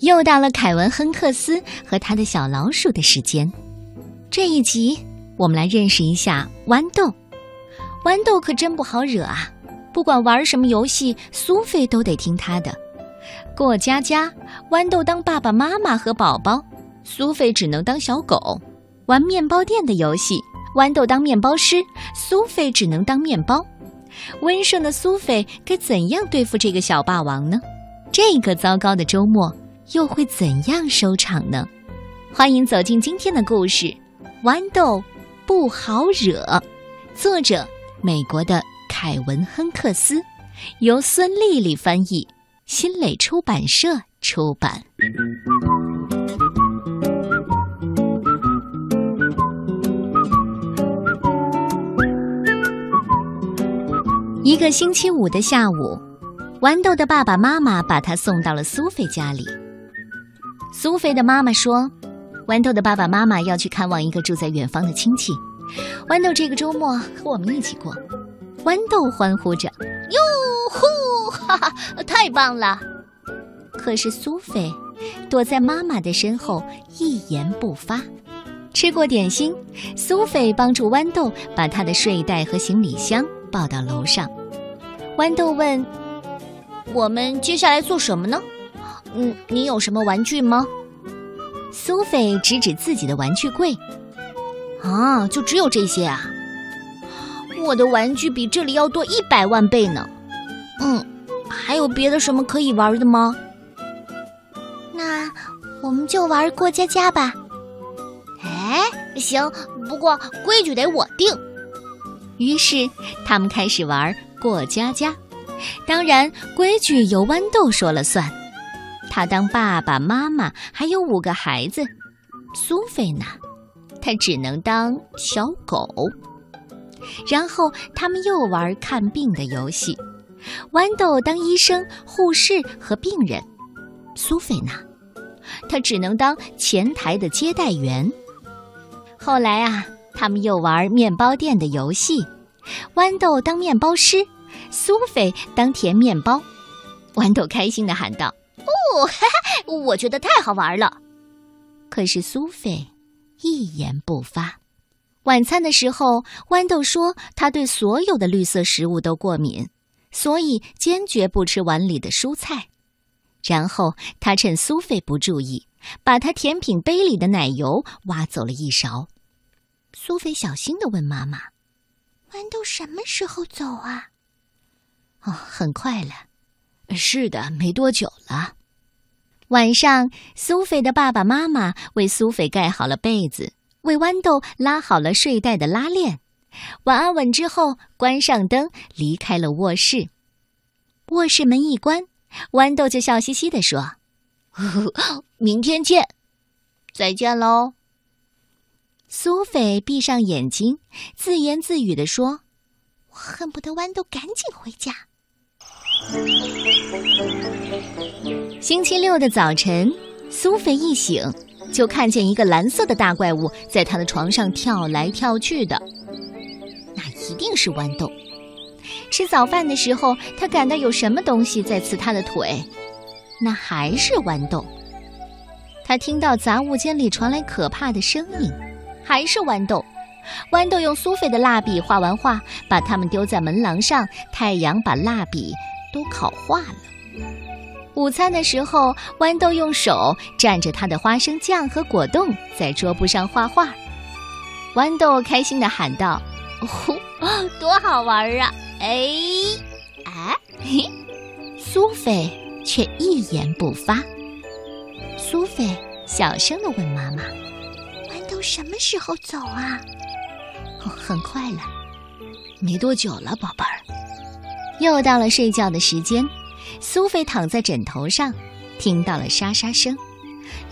又到了凯文·亨克斯和他的小老鼠的时间。这一集，我们来认识一下豌豆。豌豆可真不好惹啊！不管玩什么游戏，苏菲都得听他的。过家家，豌豆当爸爸妈妈和宝宝，苏菲只能当小狗。玩面包店的游戏，豌豆当面包师，苏菲只能当面包。温顺的苏菲该怎样对付这个小霸王呢？这个糟糕的周末。又会怎样收场呢？欢迎走进今天的故事，《豌豆不好惹》，作者美国的凯文·亨克斯，由孙丽丽翻译，新蕾出版社出版。一个星期五的下午，豌豆的爸爸妈妈把他送到了苏菲家里。苏菲的妈妈说：“豌豆的爸爸妈妈要去看望一个住在远方的亲戚，豌豆这个周末和我们一起过。”豌豆欢呼着：“哟呼，哈哈，太棒了！”可是苏菲躲在妈妈的身后，一言不发。吃过点心，苏菲帮助豌豆把他的睡袋和行李箱抱到楼上。豌豆问：“我们接下来做什么呢？”嗯，你有什么玩具吗？苏菲指指自己的玩具柜。啊，就只有这些啊！我的玩具比这里要多一百万倍呢。嗯，还有别的什么可以玩的吗？那我们就玩过家家吧。哎，行，不过规矩得我定。于是他们开始玩过家家，当然规矩由豌豆说了算。他当爸爸妈妈，还有五个孩子。苏菲呢？他只能当小狗。然后他们又玩看病的游戏。豌豆当医生、护士和病人。苏菲呢？他只能当前台的接待员。后来啊，他们又玩面包店的游戏。豌豆当面包师，苏菲当甜面包。豌豆开心地喊道。哦，哈哈，我觉得太好玩了。可是苏菲一言不发。晚餐的时候，豌豆说他对所有的绿色食物都过敏，所以坚决不吃碗里的蔬菜。然后他趁苏菲不注意，把他甜品杯里的奶油挖走了一勺。苏菲小心地问妈妈：“豌豆什么时候走啊？”“哦，很快了。”“是的，没多久了。”晚上，苏菲的爸爸妈妈为苏菲盖好了被子，为豌豆拉好了睡袋的拉链。晚安吻之后，关上灯，离开了卧室。卧室门一关，豌豆就笑嘻嘻地说：“ 明天见，再见喽。”苏菲闭上眼睛，自言自语地说：“我恨不得豌豆赶紧回家。”星期六的早晨，苏菲一醒就看见一个蓝色的大怪物在她的床上跳来跳去的，那一定是豌豆。吃早饭的时候，她感到有什么东西在刺她的腿，那还是豌豆。她听到杂物间里传来可怕的声音，还是豌豆。豌豆用苏菲的蜡笔画完画，把它们丢在门廊上，太阳把蜡笔都烤化了。午餐的时候，豌豆用手蘸着他的花生酱和果冻，在桌布上画画。豌豆开心地喊道：“呼，多好玩啊！”哎，哎，嘿，苏菲却一言不发。苏菲小声地问妈妈：“豌豆什么时候走啊？”“很快了，没多久了，宝贝儿。”又到了睡觉的时间。苏菲躺在枕头上，听到了沙沙声，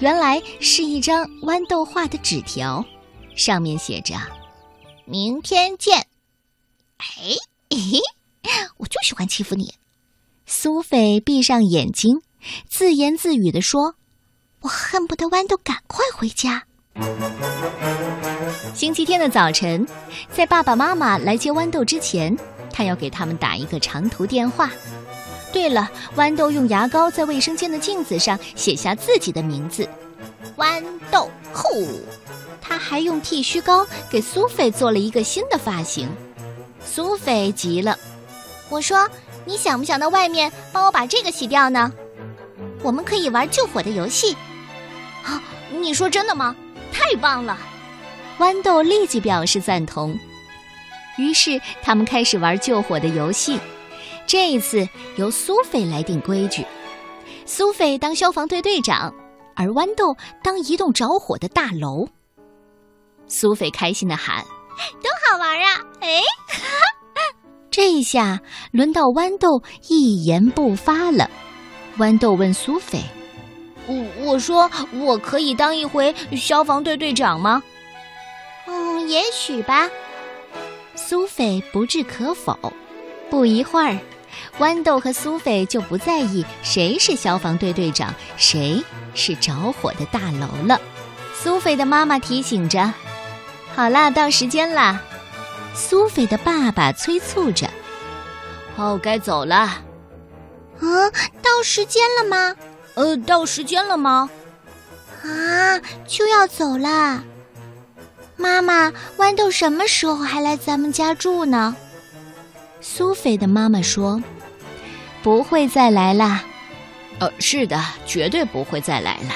原来是一张豌豆画的纸条，上面写着：“明天见。”哎，我就喜欢欺负你。苏菲闭上眼睛，自言自语地说：“我恨不得豌豆赶快回家。”星期天的早晨，在爸爸妈妈来接豌豆之前，他要给他们打一个长途电话。对了，豌豆用牙膏在卫生间的镜子上写下自己的名字，豌豆。呼，他还用剃须膏给苏菲做了一个新的发型。苏菲急了，我说：“你想不想到外面帮我把这个洗掉呢？我们可以玩救火的游戏。”啊，你说真的吗？太棒了！豌豆立即表示赞同。于是他们开始玩救火的游戏。这一次由苏菲来定规矩，苏菲当消防队队长，而豌豆当一栋着火的大楼。苏菲开心的喊：“多好玩啊！”哎，这一下轮到豌豆一言不发了。豌豆问苏菲：“我我说我可以当一回消防队队长吗？”“嗯，也许吧。”苏菲不置可否。不一会儿。豌豆和苏菲就不在意谁是消防队队长，谁是着火的大楼了。苏菲的妈妈提醒着：“好啦，到时间啦。”苏菲的爸爸催促着：“哦，该走了。”“嗯，到时间了吗？”“呃，到时间了吗？”“啊，就要走了。”“妈妈，豌豆什么时候还来咱们家住呢？”苏菲的妈妈说：“不会再来了。”“呃，是的，绝对不会再来了。”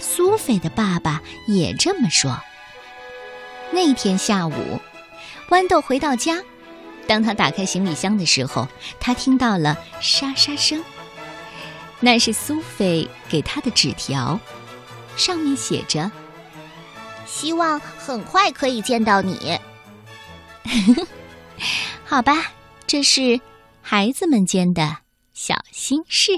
苏菲的爸爸也这么说。那天下午，豌豆回到家，当他打开行李箱的时候，他听到了沙沙声，那是苏菲给他的纸条，上面写着：“希望很快可以见到你。”好吧，这是孩子们间的小心事。